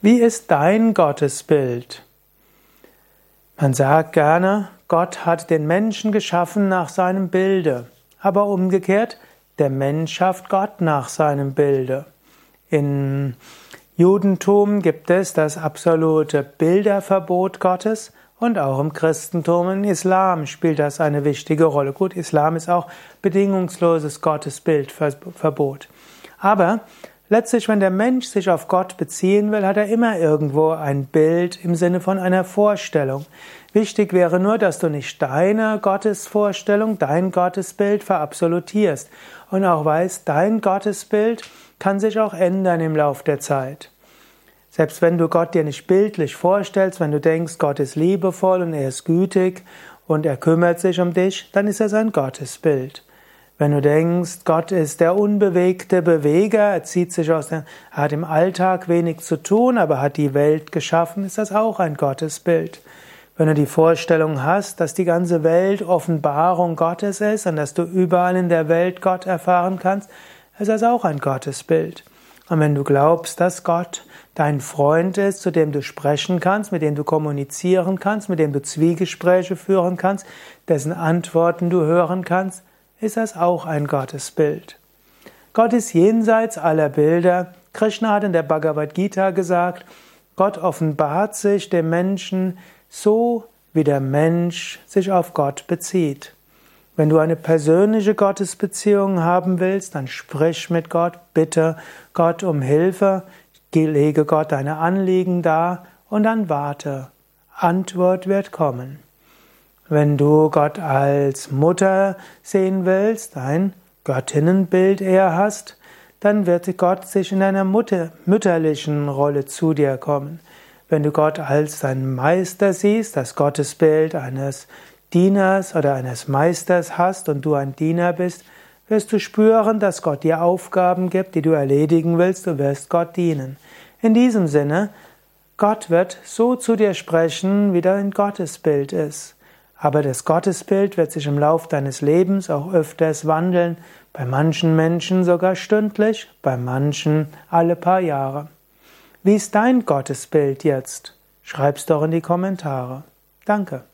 Wie ist dein Gottesbild? Man sagt gerne, Gott hat den Menschen geschaffen nach seinem Bilde, aber umgekehrt, der Mensch schafft Gott nach seinem Bilde. Im Judentum gibt es das absolute Bilderverbot Gottes und auch im Christentum, im Islam spielt das eine wichtige Rolle. Gut, Islam ist auch bedingungsloses Gottesbildverbot. Aber Letztlich, wenn der Mensch sich auf Gott beziehen will, hat er immer irgendwo ein Bild im Sinne von einer Vorstellung. Wichtig wäre nur, dass du nicht deine Gottesvorstellung, dein Gottesbild verabsolutierst und auch weißt, dein Gottesbild kann sich auch ändern im Lauf der Zeit. Selbst wenn du Gott dir nicht bildlich vorstellst, wenn du denkst, Gott ist liebevoll und er ist gütig und er kümmert sich um dich, dann ist er sein Gottesbild. Wenn du denkst, Gott ist der unbewegte Beweger, er zieht sich aus dem, er hat im Alltag wenig zu tun, aber hat die Welt geschaffen, ist das auch ein Gottesbild. Wenn du die Vorstellung hast, dass die ganze Welt Offenbarung Gottes ist und dass du überall in der Welt Gott erfahren kannst, ist das auch ein Gottesbild. Und wenn du glaubst, dass Gott dein Freund ist, zu dem du sprechen kannst, mit dem du kommunizieren kannst, mit dem du Zwiegespräche führen kannst, dessen Antworten du hören kannst, ist das auch ein Gottesbild. Gott ist jenseits aller Bilder. Krishna hat in der Bhagavad Gita gesagt, Gott offenbart sich dem Menschen so, wie der Mensch sich auf Gott bezieht. Wenn du eine persönliche Gottesbeziehung haben willst, dann sprich mit Gott, bitte Gott um Hilfe, lege Gott deine Anliegen dar und dann warte. Antwort wird kommen. Wenn du Gott als Mutter sehen willst, ein Göttinnenbild eher hast, dann wird Gott sich in einer Mutter, mütterlichen Rolle zu dir kommen. Wenn du Gott als deinen Meister siehst, das Gottesbild eines Dieners oder eines Meisters hast und du ein Diener bist, wirst du spüren, dass Gott dir Aufgaben gibt, die du erledigen willst, du wirst Gott dienen. In diesem Sinne, Gott wird so zu dir sprechen, wie dein Gottesbild ist. Aber das Gottesbild wird sich im Lauf deines Lebens auch öfters wandeln, bei manchen Menschen sogar stündlich, bei manchen alle paar Jahre. Wie ist dein Gottesbild jetzt? Schreib's doch in die Kommentare. Danke.